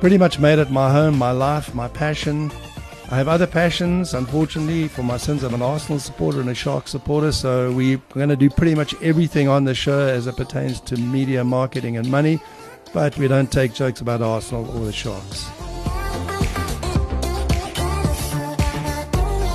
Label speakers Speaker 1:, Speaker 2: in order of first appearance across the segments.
Speaker 1: pretty much made it my home, my life, my passion. I have other passions. Unfortunately, for my sins, I'm an Arsenal supporter and a Shark supporter. So we're going to do pretty much everything on the show as it pertains to media, marketing, and money. But we don't take jokes about Arsenal or the Sharks.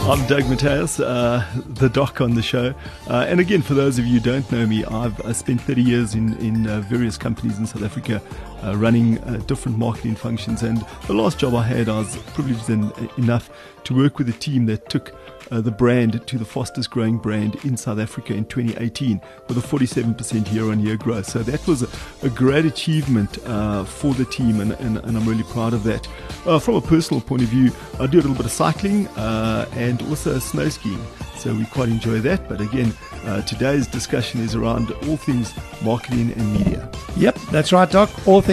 Speaker 2: I'm Doug Mateus, uh, the doc on the show. Uh, and again, for those of you who don't know me, I've I spent 30 years in, in uh, various companies in South Africa uh, running uh, different marketing functions. And the last job I had, I was privileged en- enough to work with a team that took uh, the brand to the fastest growing brand in South Africa in 2018 with a 47% year on year growth. So that was a, a great achievement uh, for the team, and, and, and, I'm really proud of that. Uh, from a personal point of view, I do a little bit of cycling uh, and also snow skiing. So we quite enjoy that. But again, uh, today's discussion is around all things marketing and media.
Speaker 1: Yep, that's right, Doc. All things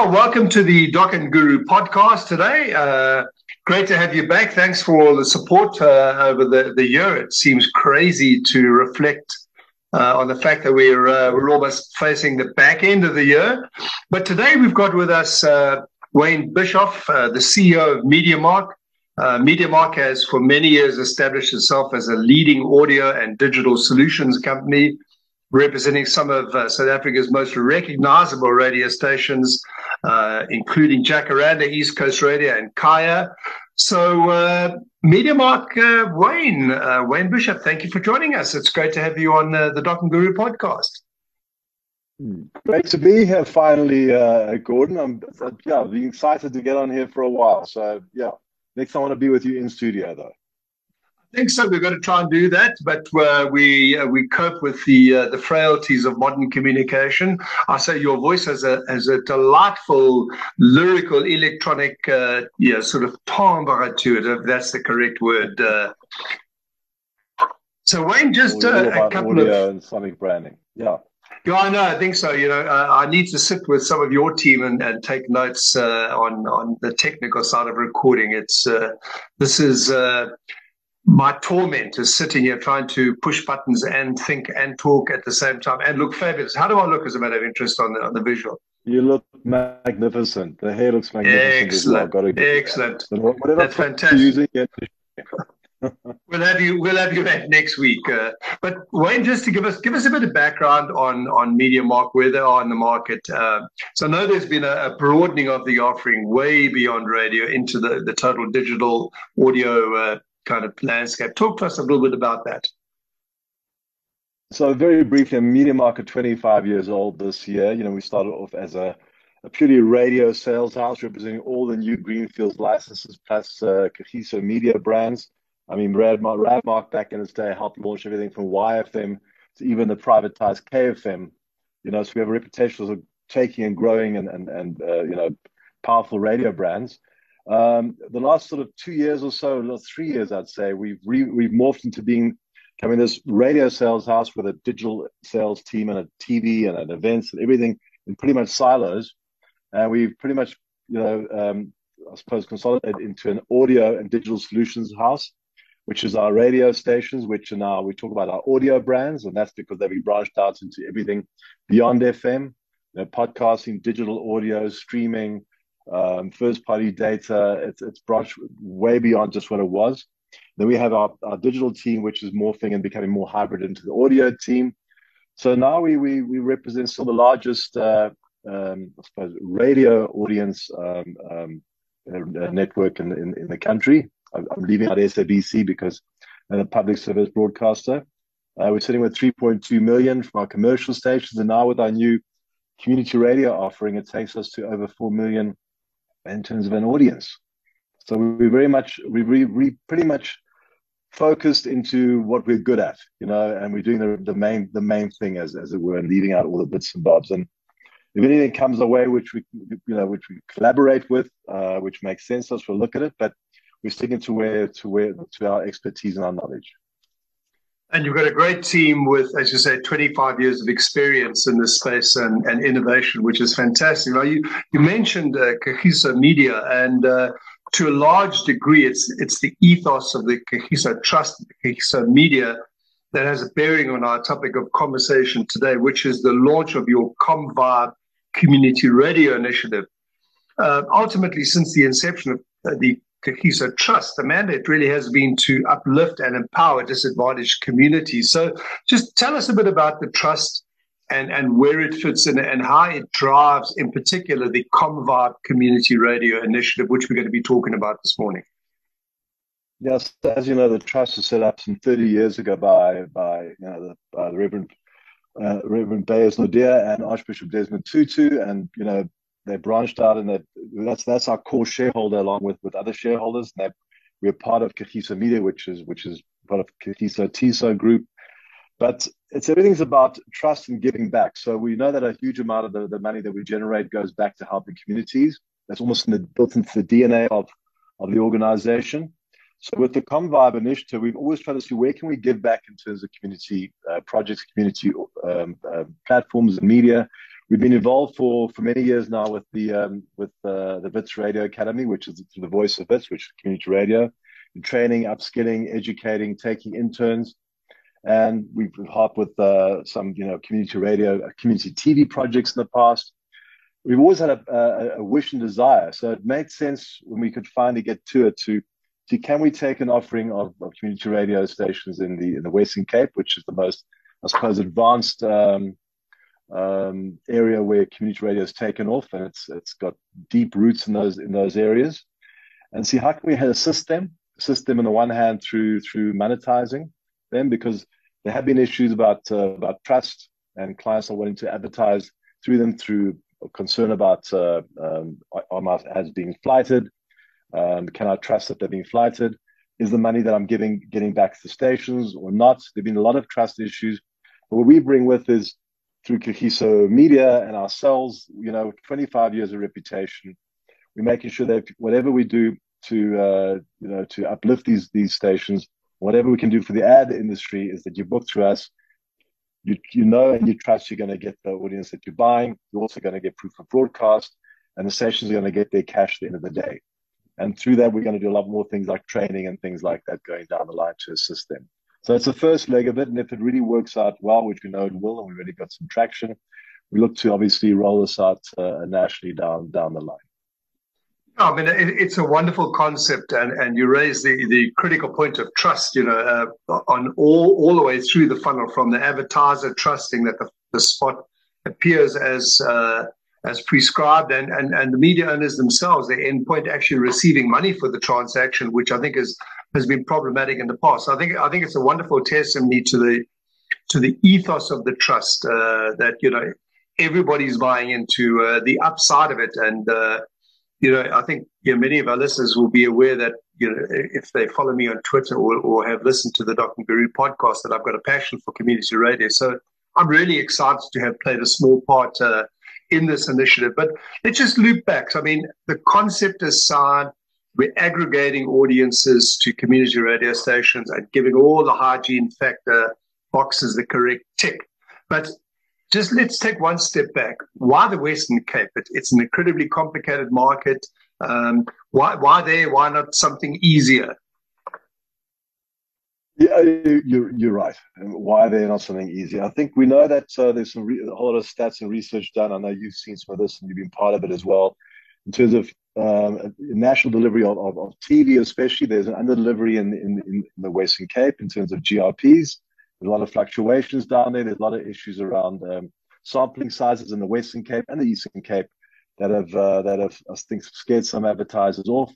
Speaker 3: Well, welcome to the Doc and Guru podcast today. Uh, great to have you back. Thanks for all the support uh, over the, the year. It seems crazy to reflect uh, on the fact that we're uh, we're almost facing the back end of the year. But today we've got with us uh, Wayne Bischoff, uh, the CEO of MediaMark. MediaMark has for many years established itself as a leading audio and digital solutions company representing some of uh, South Africa's most recognizable radio stations, uh, including Jacaranda, East Coast Radio, and Kaya. So, uh, MediaMark uh, Wayne, uh, Wayne Bischoff, thank you for joining us. It's great to have you on uh, the Doc and Guru podcast.
Speaker 4: Great to be here finally, uh, Gordon. I'm yeah, excited to get on here for a while. So, yeah, next I want to be with you in studio, though.
Speaker 3: I think so. We've got to try and do that, but uh, we uh, we cope with the uh, the frailties of modern communication. I say your voice has a has a delightful lyrical electronic uh, yeah sort of timbre to it. If that's the correct word. Uh. so Wayne, just uh, a couple
Speaker 4: of and sonic branding. Yeah.
Speaker 3: Yeah, I know. I think so. You know, I need to sit with some of your team and, and take notes on on the technical side of recording. It's this is my torment is sitting here trying to push buttons and think and talk at the same time and look fabulous. How do I look as a matter of interest on the on the visual?
Speaker 4: You look magnificent. The hair looks magnificent.
Speaker 3: Excellent.
Speaker 4: Well.
Speaker 3: Excellent. That. That's fantastic. We'll have you. We'll have you back next week. Uh, but Wayne, just to give us give us a bit of background on on MediaMark, where they are in the market. Uh, so I know there's been a, a, broadening of the offering way beyond radio into the the total digital audio uh, kind of landscape. Talk to us a little bit about that.
Speaker 4: So very briefly, Media Market 25 years old this year. You know, we started off as a, a purely radio sales house representing all the new Greenfields licenses plus uh, Kagiso media brands. I mean, Radmark, Radmark back in its day helped launch everything from YFM to even the privatized KFM. You know, so we have a reputation of taking and growing and, and, and uh, you know, powerful radio brands. Um, the last sort of two years or so, three years, I'd say, we've re- we've morphed into being becoming this radio sales house with a digital sales team and a TV and an events and everything in pretty much silos. And we've pretty much, you know, um, I suppose, consolidated into an audio and digital solutions house, which is our radio stations, which are now we talk about our audio brands, and that's because they've been branched out into everything beyond FM, you know, podcasting, digital audio, streaming, um, first party data. It's, it's way beyond just what it was. Then we have our, our digital team, which is morphing and becoming more hybrid into the audio team. So now we we, we represent the largest, uh, um, I suppose, radio audience um, um, uh, network in, in, in, the country. I'm, leaving out SABC because a public service broadcaster. Uh, we're sitting with 3.2 million from our commercial stations, and now with our new community radio offering, it takes us to over 4 million in terms of an audience. So we very much, we, we, we pretty much focused into what we're good at, you know, and we're doing the, the main the main thing as as it were, and leaving out all the bits and bobs. And if anything comes our way, which we you know which we collaborate with, uh, which makes sense, us we'll look at it. But we're sticking to where to where to our expertise and our knowledge.
Speaker 3: And you've got a great team with, as you say, 25 years of experience in this space and, and innovation, which is fantastic. Now, you, you mentioned uh, Media, and uh, to a large degree, it's it's the ethos of the Kagiso Trust, the Media, that has a bearing on our topic of conversation today, which is the launch of your COMMvibe community radio initiative. Uh, ultimately, since the inception of uh, the Kagiso Trust, the mandate really has been to uplift and empower disadvantaged communities. So, just tell us a bit about the trust and, and where it fits in and how it drives, in particular, the COMMvibe Community Radio Initiative, which we're going to be talking about this morning.
Speaker 4: Yes, as you know, the trust was set up some 30 years ago by by you know the, by the Reverend uh, Reverend Beyers Naudé and Archbishop Desmond Tutu, and you know they branched out, and that that's that's our core shareholder along with with other shareholders. We're part of Kagiso Media, which is which is part of Kagiso TISO Group, but it's everything's about trust and giving back. So we know that a huge amount of the, the money that we generate goes back to helping communities. That's almost in the, built into the DNA of, of the organization. So with the COMMvibe initiative, we've always tried to see where can we give back in terms of community uh, projects, community um, uh, platforms, and media. We've been involved for, for many years now with the um, with uh, the Wits Radio Academy, which is the voice of Wits, which is community radio, training, upskilling, educating, taking interns and we've helped with uh, some, you know, community radio, uh, community TV projects in the past. We've always had a, a, a, wish and desire, so it made sense when we could finally get to it to, to can we take an offering of, of community radio stations in the in the Western Cape, which is the most, I suppose, advanced um, um, area where community radio has taken off, and it's it's got deep roots in those in those areas, and see how can we assist them, assist them on the one hand through through monetizing them because there have been issues about uh, about trust and clients are wanting to advertise through them through concern about uh, um, my ads being flighted? Um, can I trust that they're being flighted? Is the money that I'm giving getting back to the stations or not? There've been a lot of trust issues. But what we bring with is through Kagiso Media and ourselves, you know, 25 years of reputation. We're making sure that whatever we do to uh, you know to uplift these these stations whatever we can do for the ad industry is that you book through us. You, you know and you trust you're going to get the audience that you're buying. You're also going to get proof of broadcast, and the stations are going to get their cash at the end of the day. And through that, we're going to do a lot more things like training and things like that going down the line to assist them. So it's the first leg of it. And if it really works out well, which we know it will, and we've already got some traction, we look to obviously roll this out uh, nationally down down the line.
Speaker 3: I mean, it's a wonderful concept, and, and you raise the, the critical point of trust, you know, uh, on all, all the way through the funnel from the advertiser trusting that the, the spot appears as uh, as prescribed, and, and, and the media owners themselves, the end point actually receiving money for the transaction, which I think is has been problematic in the past. I think I think it's a wonderful testimony to the to the ethos of the trust uh, that you know everybody's buying into uh, the upside of it, and uh, you know, I think you know, many of our listeners will be aware that you know if they follow me on Twitter or, or have listened to the and Guru podcast that I've got a passion for community radio. So I'm really excited to have played a small part uh, in this initiative. But let's just loop back. So, I mean, the concept aside, we're aggregating audiences to community radio stations and giving all the hygiene factor boxes the correct tick. But just let's take one step back. Why the Western Cape? It, it's an incredibly complicated market. Um, why, why there? Why not something easier?
Speaker 4: Yeah, you're, you're right. Why there not something easy? I think we know that uh, there's some re- a whole lot of stats and research done. I know you've seen some of this and you've been part of it as well. In terms of um, national delivery of, of, of, TV, especially, there's an under delivery in, in, in the Western Cape in terms of GRPs. There's a lot of fluctuations down there. There's a lot of issues around um, sampling sizes in the Western Cape and the Eastern Cape that have uh, that have I think scared some advertisers off.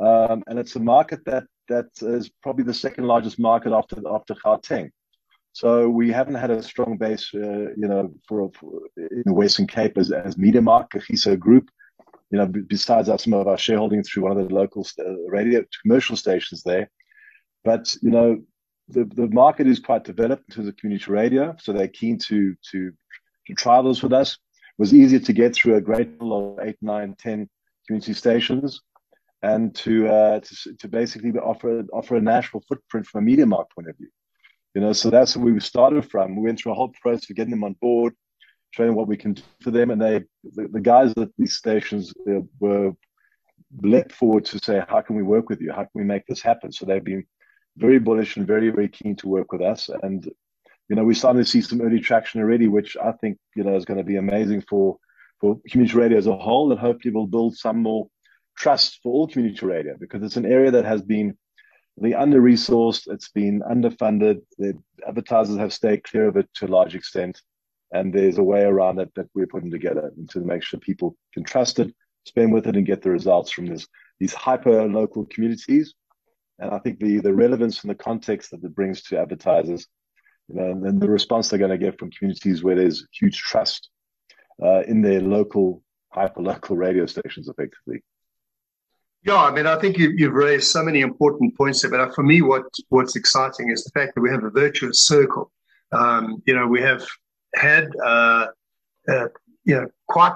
Speaker 4: Um, and it's a market that that is probably the second largest market after after Gauteng. So we haven't had a strong base, uh, you know, for, for, in the Western Cape as, as MediaMark, Kagiso Group. You know, besides our, some of our shareholding through one of the local radio commercial stations there. But you know, the, the market is quite developed in terms of community radio, so they're keen to to to try those with us. It was easier to get through a great deal of eight, nine, ten community stations, and to uh, to, to basically offer offer a national footprint from a MediaMark point of view. You know, so that's where we started from. We went through a whole process of getting them on board, showing what we can do for them, and they the, the guys at these stations were leapt forward to say, how can we work with you? How can we make this happen? So they've been very bullish and very, very keen to work with us. And, you know, we're starting to see some early traction already, which I think, you know, is going to be amazing for, for community radio as a whole and hopefully we'll build some more trust for all community radio because it's an area that has been the under-resourced, it's been underfunded. The advertisers have stayed clear of it to a large extent. And there's a way around it that we're putting together to make sure people can trust it, spend with it and get the results from this, these hyper local communities and I think the the relevance and the context that it brings to advertisers, you know, and the response they're going to get from communities where there's huge trust uh, in their local hyper local radio stations, effectively.
Speaker 3: Yeah, I mean, I think you, you've raised so many important points there. But for me, what what's exciting is the fact that we have a virtuous circle. Um, you know, we have had uh, uh, you know quite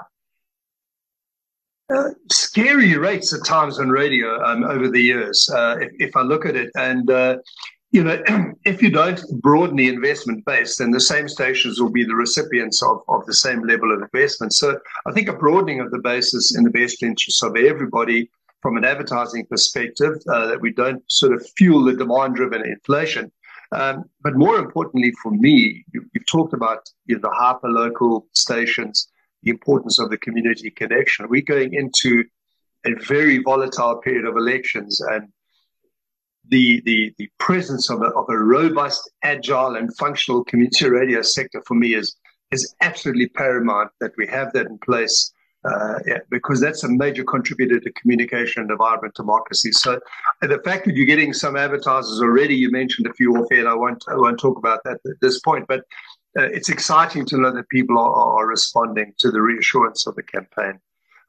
Speaker 3: uh, scary rates at times on radio um, over the years, uh, if, if, I look at it. And, uh, you know, if you don't broaden the investment base, then the same stations will be the recipients of, of the same level of investment. So I think a broadening of the base is in the best interest of everybody from an advertising perspective, uh, that we don't sort of fuel the demand driven inflation. Um, but more importantly for me, you, have talked about you know, the hyper local stations the importance of the community connection. We're going into a very volatile period of elections and the, the, the presence of a, of a robust, agile and functional community radio sector for me is, is absolutely paramount that we have that in place. Uh, yeah, because that's a major contributor to communication and vibrant democracy. So, the fact that you're getting some advertisers already, you mentioned a few off air, I won't, I won't talk about that at this point, but uh, it's exciting to know that people are, are, responding to the reassurance of the campaign.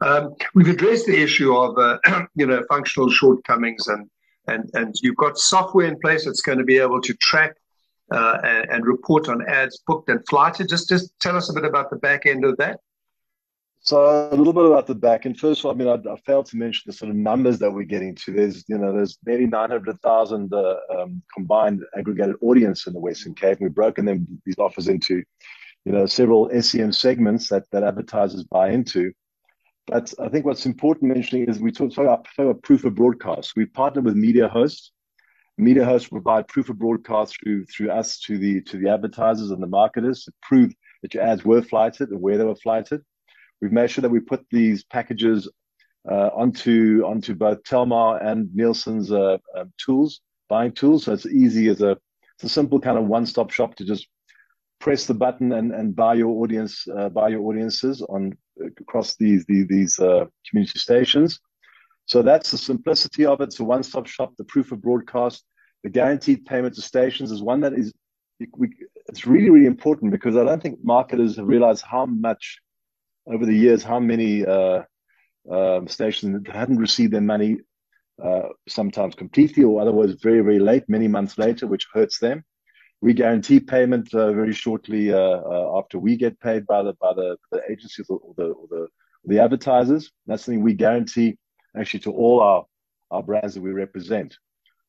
Speaker 3: Um, we've addressed the issue of uh, you know functional shortcomings and and and you've got software in place that's going to be able to track uh, and, and, report on ads booked and flighted. Just just tell us a bit about the back end of that.
Speaker 4: So a little bit about the back end. First of all, I mean, I, I, failed to mention the sort of numbers that we're getting to. There's, you know, there's nearly 900,000 uh, um, combined aggregated audience in the Western Cape. We've broken them these offers into, you know, several SEM segments that that advertisers buy into. But I think what's important mentioning is we talk, talk about, about proof of broadcast. We partner with media hosts. Media hosts provide proof of broadcast through through us to the to the advertisers and the marketers to prove that your ads were flighted and where they were flighted. We've made sure that we put these packages uh, onto onto both Telmar and Nielsen's uh, uh, tools, buying tools. So it's easy as a it's a simple kind of one-stop shop to just press the button and, and buy your audience uh, buy your audiences on across these these, these uh, community stations. So that's the simplicity of it. It's a one-stop shop. The proof of broadcast, the guaranteed payment to stations is one that is we, it's really really important because I don't think marketers have realized how much over the years how many uh, um, stations hadn't received their money uh, sometimes completely or otherwise very very late, many months later, which hurts them. We guarantee payment uh, very shortly uh, uh, after we get paid by the by the, the agencies or the, or the the advertisers. That's something we guarantee actually to all our our brands that we represent.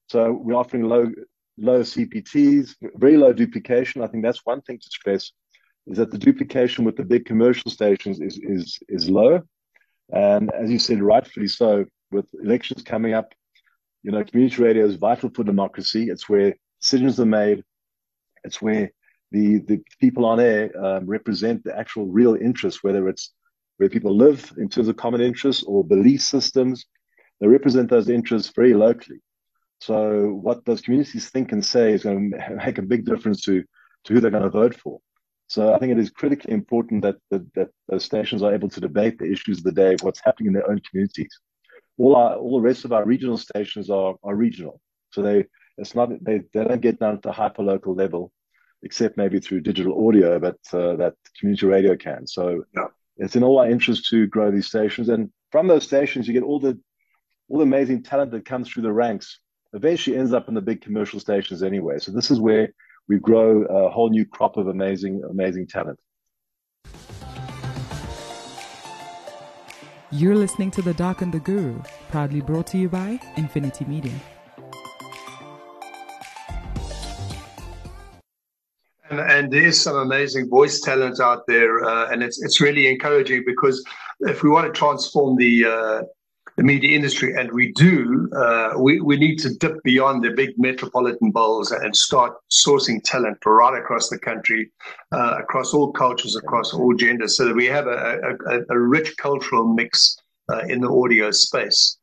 Speaker 4: So we're offering low low CPTs, very low duplication. I think that's one thing to stress is that the duplication with the big commercial stations is is is low, and as you said, rightfully so. With elections coming up, you know, community radio is vital for democracy. It's where decisions are made. It's where the the people on air um, represent the actual real interests, whether it's where people live in terms of common interests or belief systems. They represent those interests very locally. So what those communities think and say is going to make a big difference to to who they're going to vote for. So I think it is critically important that, that, that those stations are able to debate the issues of the day, what's happening in their own communities. All our, all the rest of our regional stations are, are regional. So they it's not they, they don't get down to hyper local level, except maybe through digital audio, but uh, that community radio can. So yeah. it's in all our interest to grow these stations, and from those stations you get all the all the amazing talent that comes through the ranks. Eventually ends up in the big commercial stations anyway. So this is where we grow a whole new crop of amazing amazing talent.
Speaker 5: You're listening to The Doc and the Guru, proudly brought to you by Infinity Media.
Speaker 3: And, and there's some amazing voice talent out there, uh, and it's it's really encouraging because if we want to transform the uh, the media industry, and we do, uh, we, we need to dip beyond the big metropolitan bowls and start sourcing talent right across the country, uh, across all cultures, across all genders, so that we have a, a, a rich cultural mix uh, in the audio space.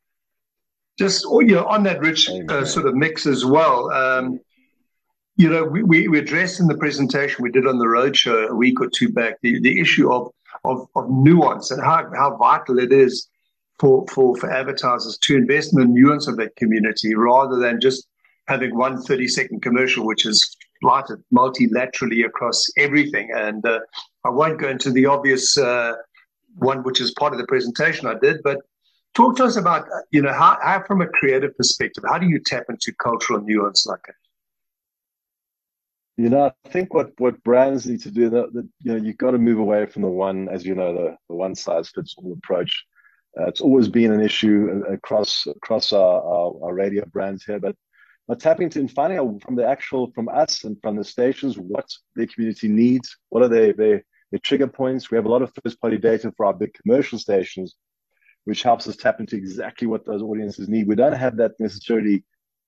Speaker 3: Just oh, you know, on that rich uh, sort of mix as well. Um, you know, we, we, we addressed in the presentation we did on the roadshow a week or two back the, the issue of, of, of nuance and how, how vital it is for, for, for advertisers to invest in the nuance of that community rather than just having one 30 second commercial, which is flighted multilaterally across everything. And uh, I won't go into the obvious uh, one, which is part of the presentation I did, but talk to us about, you know, how, how from a creative perspective, how do you tap into cultural nuance like that?
Speaker 4: You know, I think what, what brands need to do that, that you know you've got to move away from the one, as you know, the, the one size fits all approach. Uh, it's always been an issue across across our, our, our radio brands here, but but tapping into and finding out from the actual from us and from the stations what the community needs, what are their their, their trigger points. We have a lot of first party data for our big commercial stations, which helps us tap into exactly what those audiences need. We don't have that necessarily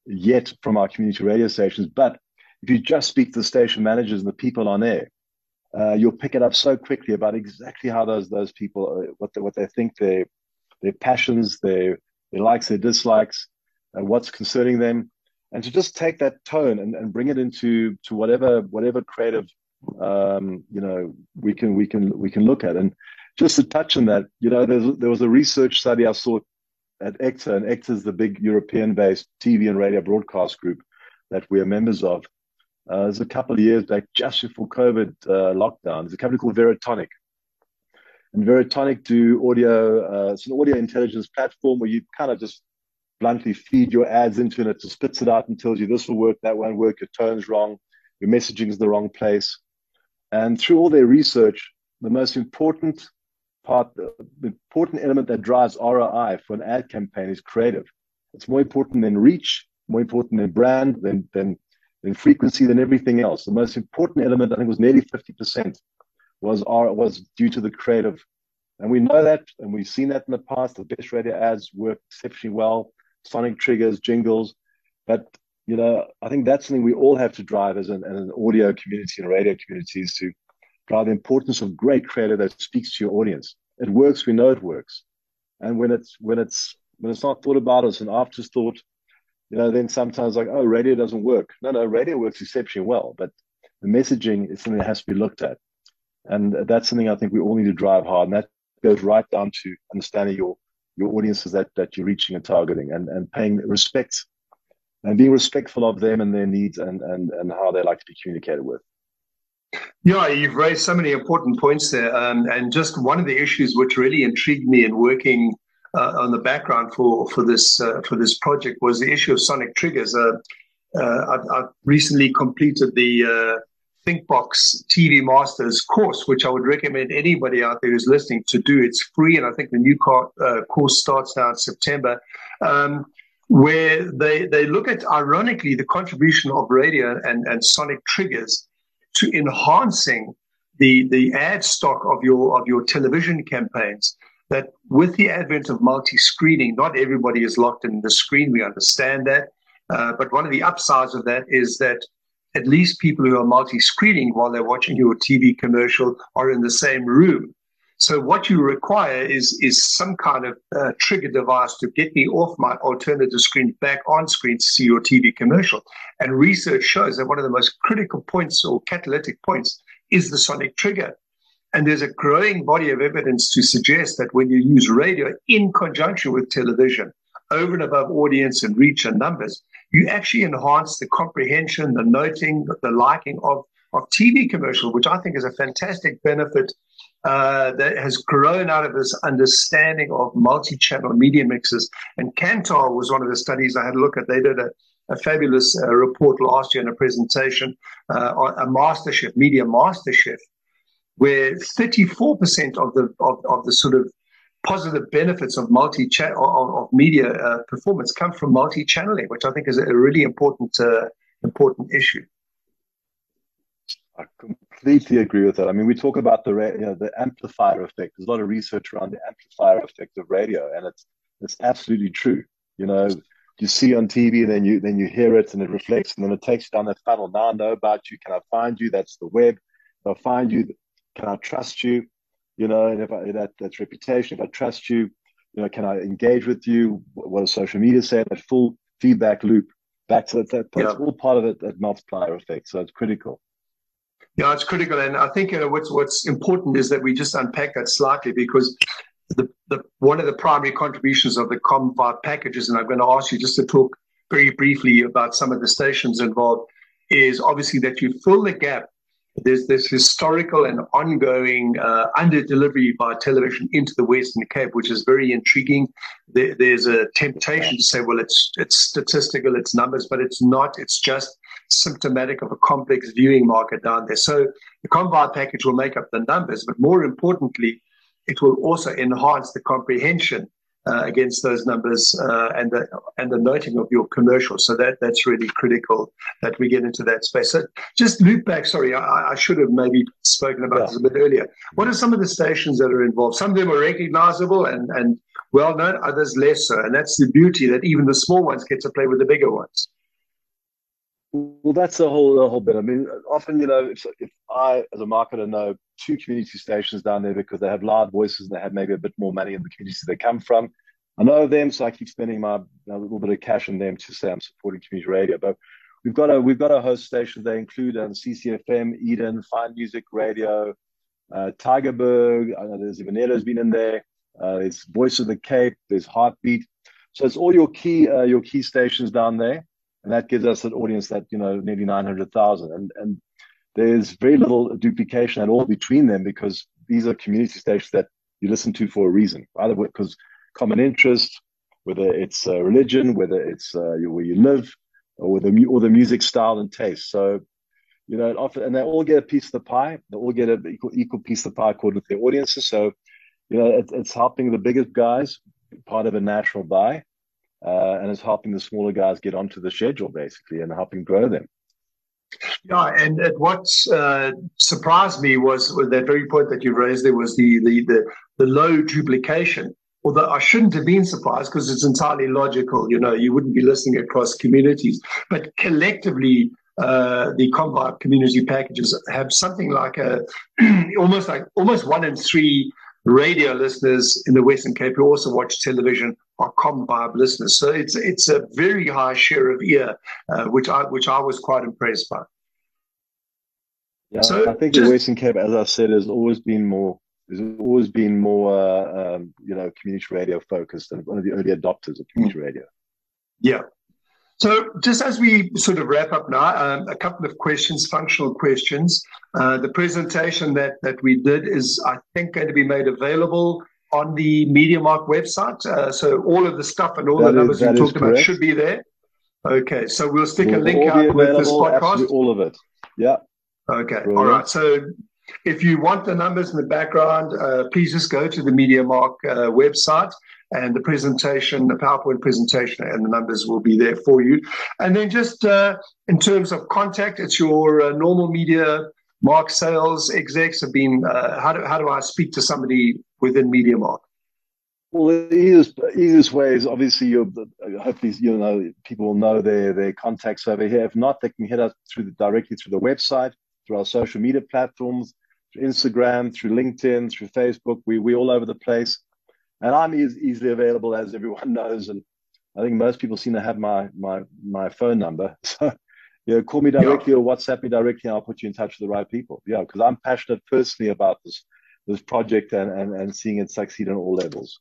Speaker 4: yet from our community radio stations, but if you just speak to the station managers and the people on air, uh, you'll pick it up so quickly about exactly how those those people uh, what they, what they think their their passions, their their likes, their dislikes, and what's concerning them, and to just take that tone and, and bring it into to whatever whatever creative um, you know we can we can we can look at and just to touch on that, you know, there was a research study I saw at egta, and egta is the big European-based TV and radio broadcast group that we are members of. Uh, there's a couple of years back, just before COVID uh, lockdown, there's a company called Veritonic. And Veritonic do audio, uh, it's an audio intelligence platform where you kind of just bluntly feed your ads into it. It just spits it out and tells you this will work, that won't work, your tone's wrong, your messaging is the wrong place. And through all their research, the most important part, the important element that drives ROI for an ad campaign is creative. It's more important than reach, more important than brand, than, than in frequency than everything else. The most important element, I think, was nearly 50% was our, was due to the creative. And we know that, and we've seen that in the past. The best radio ads work exceptionally well, sonic triggers, jingles. But, you know, I think that's something we all have to drive as an, as an audio community and radio communities to drive the importance of great creative that speaks to your audience. It works, we know it works. And when it's when it's when it's not thought about, as an afterthought, you know, then sometimes like, oh, radio doesn't work. No, no, radio works exceptionally well, but the messaging is something that has to be looked at. And that's something I think we all need to drive hard. And that goes right down to understanding your, your audiences that, that you're reaching and targeting and, and paying respect and being respectful of them and their needs and, and, and how they like to be communicated with.
Speaker 3: Yeah, you've raised so many important points there. Um, and just one of the issues which really intrigued me in working uh, on the background for for this uh, for this project was the issue of sonic triggers. Uh, uh I've, I've, recently completed the uh, ThinkBox TV Masters course, which I would recommend anybody out there who's listening to do. It's free, and I think the new car, uh, course starts now in September. Um, where they, they look at ironically the contribution of radio and, and sonic triggers to enhancing the the ad stock of your of your television campaigns that with the advent of multi-screening, not everybody is locked in the screen. We understand that. Uh, but one of the upsides of that is that at least people who are multi-screening while they're watching your TV commercial are in the same room. So what you require is is some kind of uh, trigger device to get me off my alternative screen back on screen to see your TV commercial. And research shows that one of the most critical points or catalytic points is the sonic trigger. And there's a growing body of evidence to suggest that when you use radio in conjunction with television, over and above audience and reach and numbers, you actually enhance the comprehension, the noting, the liking of, of TV commercial, which I think is a fantastic benefit uh, that has grown out of this understanding of multi-channel media mixes. And Kantar was one of the studies I had a look at. They did a, a fabulous uh, report last year in a presentation uh, a master chef, media master chef, where 34% of the of, of the sort of positive benefits of multi of, of media uh, performance come from multi channeling, which I think is a really important uh, important issue.
Speaker 4: I completely agree with that. I mean, we talk about the you know, the amplifier effect. There's a lot of research around the amplifier effect of radio, and it's it's absolutely true. You know, you see on TV, then you then you hear it, and it reflects, and then it takes you down that funnel. Now I know about you. Can I find you? That's the web. I'll find you. Can I trust you? You know, and if I, that that's reputation. If I trust you, you know, can I engage with you? What does social media say? That full feedback loop back to that. that that's yeah. all part of it. That multiplier effect. So it's critical.
Speaker 3: Yeah, it's critical, and I think you know, what's what's important is that we just unpack that slightly because the, the one of the primary contributions of the COMMvibe packages, and I'm going to ask you just to talk very briefly about some of the stations involved, is obviously that you fill the gap. There's this historical and ongoing uh, under delivery by television into the Western Cape, which is very intriguing. There, there's a temptation to say, well, it's it's statistical, it's numbers, but it's not. It's just symptomatic of a complex viewing market down there. So the COMMvibe package will make up the numbers, but more importantly, it will also enhance the comprehension against those numbers uh, and the and the noting of your commercials. So that that's really critical that we get into that space. So just loop back. Sorry, I, I should have maybe spoken about yeah. this a bit earlier. What are some of the stations that are involved? Some of them are recognizable and and well known, others less so. And that's the beauty that even the small ones get to play with the bigger ones.
Speaker 4: Well, that's a whole a whole bit. I mean, often you know, if, if I as a marketer know two community stations down there because they have loud voices and they have maybe a bit more money in the communities they come from, I know them, so I keep spending my little bit of cash on them to say I'm supporting community radio. But we've got a we've got a host station. They include um, CCFM, Eden, Fine Music Radio, uh, Tygerberg. I know there's Ivanello's been in there. Uh, there's Voice of the Cape. There's Heartbeat. So it's all your key uh, your key stations down there and that gives us an audience that you know nearly 900,000 and and there's very little duplication at all between them because these are community stations that you listen to for a reason. Either because common interest whether it's uh, religion whether it's uh, where you live or the or the music style and taste. So you know often and they all get a piece of the pie. They all get an equal, equal piece of the pie according to their audiences. So you know it, it's helping the biggest guys part of a national buy uh, and it's helping the smaller guys get onto the schedule basically and helping grow them.
Speaker 3: Yeah, and what uh, surprised me was that very point that you raised there was the the the, the low duplication. Although I shouldn't have been surprised because it's entirely logical. You know, you wouldn't be listening across communities, but collectively, uh, the COMMvibe community packages have something like a almost like almost one in three radio listeners in the Western Cape who also watch television are COMMvibe listeners. So it's it's a very high share of ear, uh, which I which I was quite impressed by.
Speaker 4: Yeah, so I think just, the Western Cape, as I said, has always been more has always been more uh, um, you know community radio focused and one of the early adopters of community radio.
Speaker 3: Yeah, so, just as we sort of wrap up now, um, a couple of questions, functional questions. Uh, the presentation that that we did is, I think, going to be made available on the MediaMark website. Uh, so, all of the stuff and all that the numbers we talked about should be there. Okay, so we'll stick will a link out with this podcast.
Speaker 4: All of it. Yeah.
Speaker 3: Okay. Brilliant. All right. So, if you want the numbers in the background, uh, please just go to the MediaMark uh, website and the presentation, the PowerPoint presentation, and the numbers will be there for you. And then just uh, in terms of contact, it's your uh, normal media mark sales execs have been. Uh, how do how do I speak to somebody within MediaMark?
Speaker 4: Well, the easiest, easiest way is obviously you hopefully you know people will know their their contacts over here. If not, they can hit us through the, directly through the website, through our social media platforms, through Instagram, through LinkedIn, through Facebook. We we all over the place and I'm e- easily available as everyone knows. And I think most people seem to have my my my phone number. So you know, call me directly yeah. or WhatsApp me directly, and I'll put you in touch with the right people. Yeah, because I'm passionate personally about this this project and, and and seeing it succeed on all levels.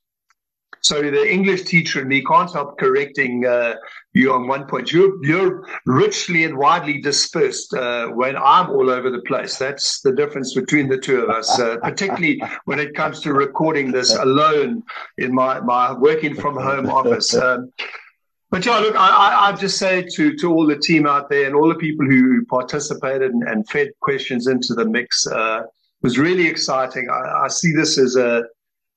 Speaker 3: So the English teacher and me can't help correcting uh, you on one point. You're, you're richly and widely dispersed uh, when I'm all over the place. That's the difference between the two of us, uh, particularly when it comes to recording this alone in my, my working from home office. Um, but yeah, look, I, I, just say to, to all the team out there and all the people who participated and, and fed questions into the mix, uh, was really exciting. I, I see this as a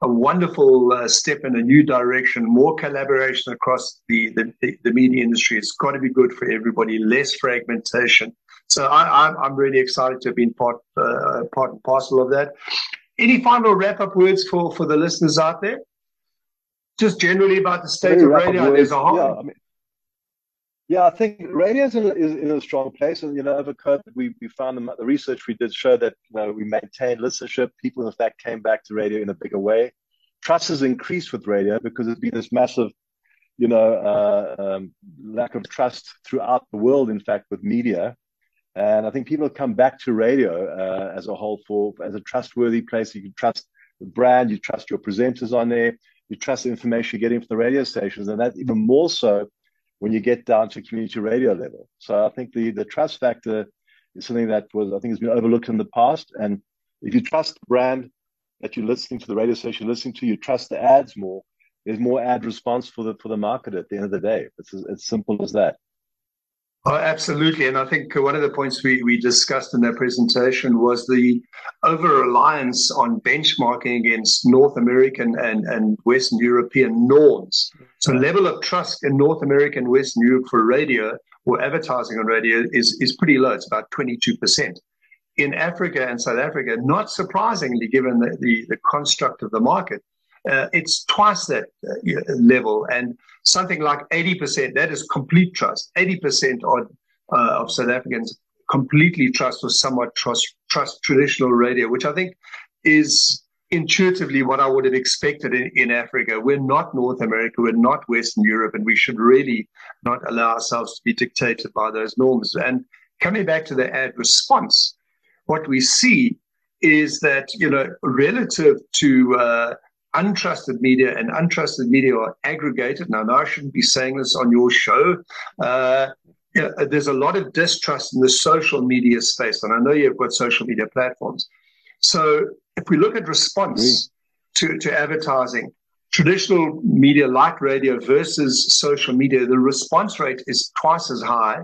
Speaker 3: a wonderful uh, step in a new direction, more collaboration across the, the, the media industry. It's got to be good for everybody, less fragmentation. So I, am really excited to have been part, uh, part and parcel of that. Any final wrap up words for, for the listeners out there? Just generally about the state of radio as a whole.
Speaker 4: Yeah, I mean, yeah, I think radio is in, is in a strong place, and you know, over COVID, we, we found the, the research we did show that you know we maintained listenership. People, in fact, came back to radio in a bigger way. Trust has increased with radio because there's been this massive, you know, uh, um, lack of trust throughout the world. In fact, with media, and I think people have come back to radio uh, as a whole for as a trustworthy place. You can trust the brand, you trust your presenters on there, you trust the information you're getting from the radio stations, and that even more so when you get down to community radio level. So I think the the trust factor is something that was I think has been overlooked in the past. And if you trust the brand that you're listening to, the radio station listening to, you trust the ads more. There's more ad response for the for the market at the end of the day. It's as simple as that.
Speaker 3: Oh, absolutely. And I think one of the points we, we discussed in that presentation was the over reliance on benchmarking against North American and, and Western European norms. So, level of trust in North America and Western Europe for radio or advertising on radio is, is pretty low. It's about 22%. In Africa and South Africa, not surprisingly, given the, the, the construct of the market, uh, it's twice that uh, level. And something like 80%, that is complete trust. 80% of, uh, of South Africans completely trust or somewhat trust, trust traditional radio, which I think is intuitively what I would have expected in, in Africa. We're not North America, we're not Western Europe, and we should really not allow ourselves to be dictated by those norms. And coming back to the ad response, what we see is that, you know, relative to uh, untrusted media and untrusted media are aggregated. Now, now I shouldn't be saying this on your show. Uh, there's a lot of distrust in the social media space, and I know you've got social media platforms. So, if we look at response to, to advertising, traditional media like radio versus social media, the response rate is twice as high.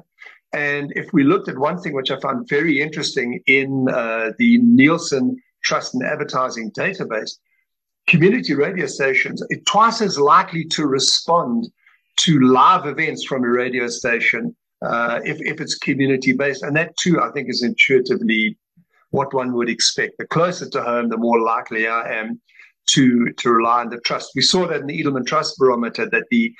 Speaker 3: And if we looked at one thing which I found very interesting in uh, the Nielsen Trust and Advertising database, community radio stations are twice as likely to respond to live events from a radio station uh, if, if it's community based. And that too, I think, is intuitively what one would expect. The closer to home, the more likely I am to to rely on the trust. We saw that in the Edelman Trust Barometer that the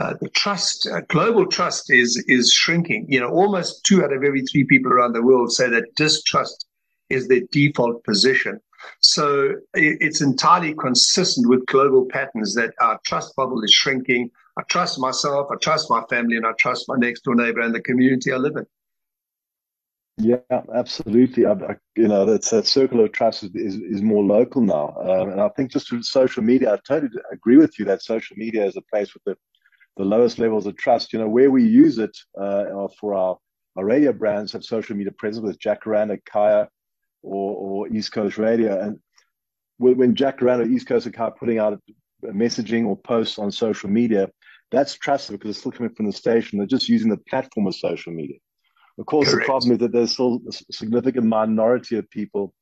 Speaker 3: uh, the trust uh, global trust is is shrinking. You know, almost two out of every three people around the world say that distrust is their default position. So it's entirely consistent with global patterns that our trust bubble is shrinking. I trust myself, I trust my family, and I trust my next door neighbor and the community I live in.
Speaker 4: Yeah, absolutely. I, I, you know, that's that circle of trust is, is, is more local now, um, and I think just through social media, I totally agree with you that social media is a place with the the lowest levels of trust. You know, where we use it uh, for our our radio brands have social media presence with Jacaranda, Kaya, or, or East Coast Radio. And when Jacaranda, East Coast are putting out messaging or posts on social media, that's trusted because it's still coming from the station. They're just using the platform of social media. Of course, Correct. the problem is that there's still a significant minority of people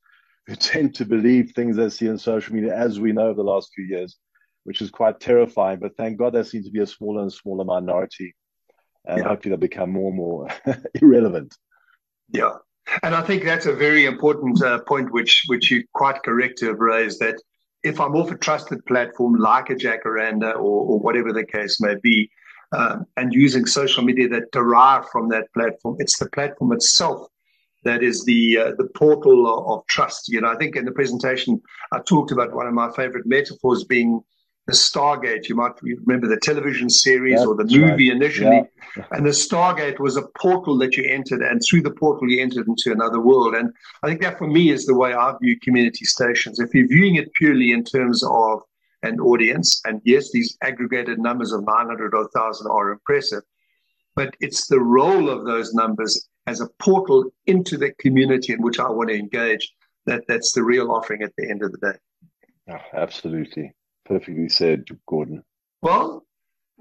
Speaker 4: who tend to believe things they see on social media, as we know over the last few years, which is quite terrifying. But thank God there seems to be a smaller and smaller minority. And yeah. hopefully they'll become more and more irrelevant.
Speaker 3: Yeah. And I think that's a very important uh, point, which which you quite correct to have raised. That if I'm off a trusted platform like a Jacaranda or, or whatever the case may be, um, and using social media that derive from that platform, it's the platform itself that is the uh, the portal of, of, trust. You know, I think in the presentation I talked about one of my favorite metaphors being the Stargate. You might remember the television series or the movie right. initially. Yeah. And the Stargate was a portal that you entered, and through the portal, you entered into another world. And I think that for me is the way I view community stations. If you're viewing it purely in terms of and audience. And yes, these aggregated numbers of 900 or 1,000 are impressive, but it's the role of those numbers as a portal into the community in which I want to engage that that's the real offering at the end of the day.
Speaker 4: Oh, absolutely. Perfectly said, Gordon.
Speaker 3: Well,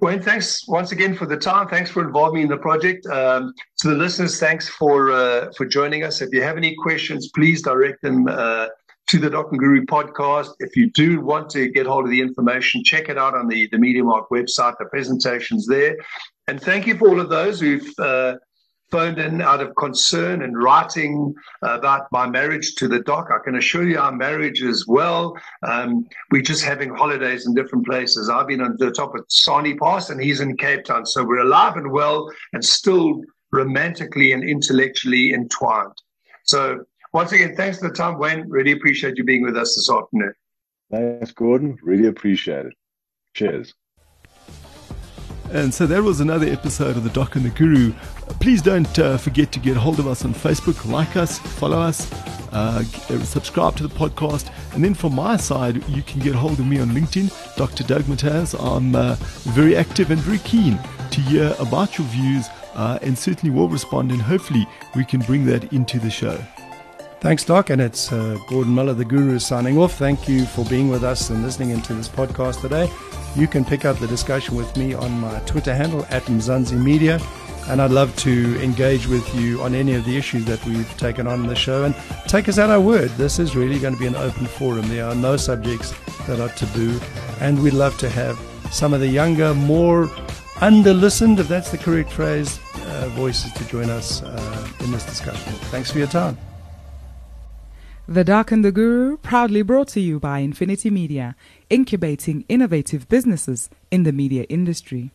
Speaker 3: Wayne, thanks once again for the time. Thanks for involving me in the project. Um, to the listeners, thanks for uh, for joining us. If you have any questions, please direct them uh, to the Doc and Guru podcast. If you do want to get hold of the information, check it out on the, the MediaMark website. The presentation's there. And thank you for all of those who've uh, phoned in out of concern and writing about my marriage to the doc. I can assure you our marriage is well. Um, we're just having holidays in different places. I've been on the top of Sani Pass and he's in Cape Town. So we're alive and well and still romantically and intellectually entwined. So once again, thanks for the time, Wayne. Really appreciate you being with us this afternoon.
Speaker 4: Thanks, Gordon. Really appreciate it. Cheers.
Speaker 2: And so that was another episode of The Doc and the Guru. Please don't uh, forget to get hold of us on Facebook, like us, follow us, uh, subscribe to the podcast. And then from my side, you can get hold of me on LinkedIn, Dr. Doug Mataz. I'm uh, very active and very keen to hear about your views uh, and certainly will respond. And hopefully, we can bring that into the show.
Speaker 1: Thanks, Doc. And it's uh, Gordon Miller, the Guru, signing off. Thank you for being with us and listening into this podcast today. You can pick up the discussion with me on my Twitter handle at Mzansi Media. And I'd love to engage with you on any of the issues that we've taken on in the show and take us at our word. This is really going to be an open forum. There are no subjects that are taboo. And we'd love to have some of the younger, more under listened, if that's the correct phrase, uh, voices to join us uh, in this discussion. Thanks for your time.
Speaker 5: The Doc and the Guru, proudly brought to you by Infinity Media, incubating innovative businesses in the media industry.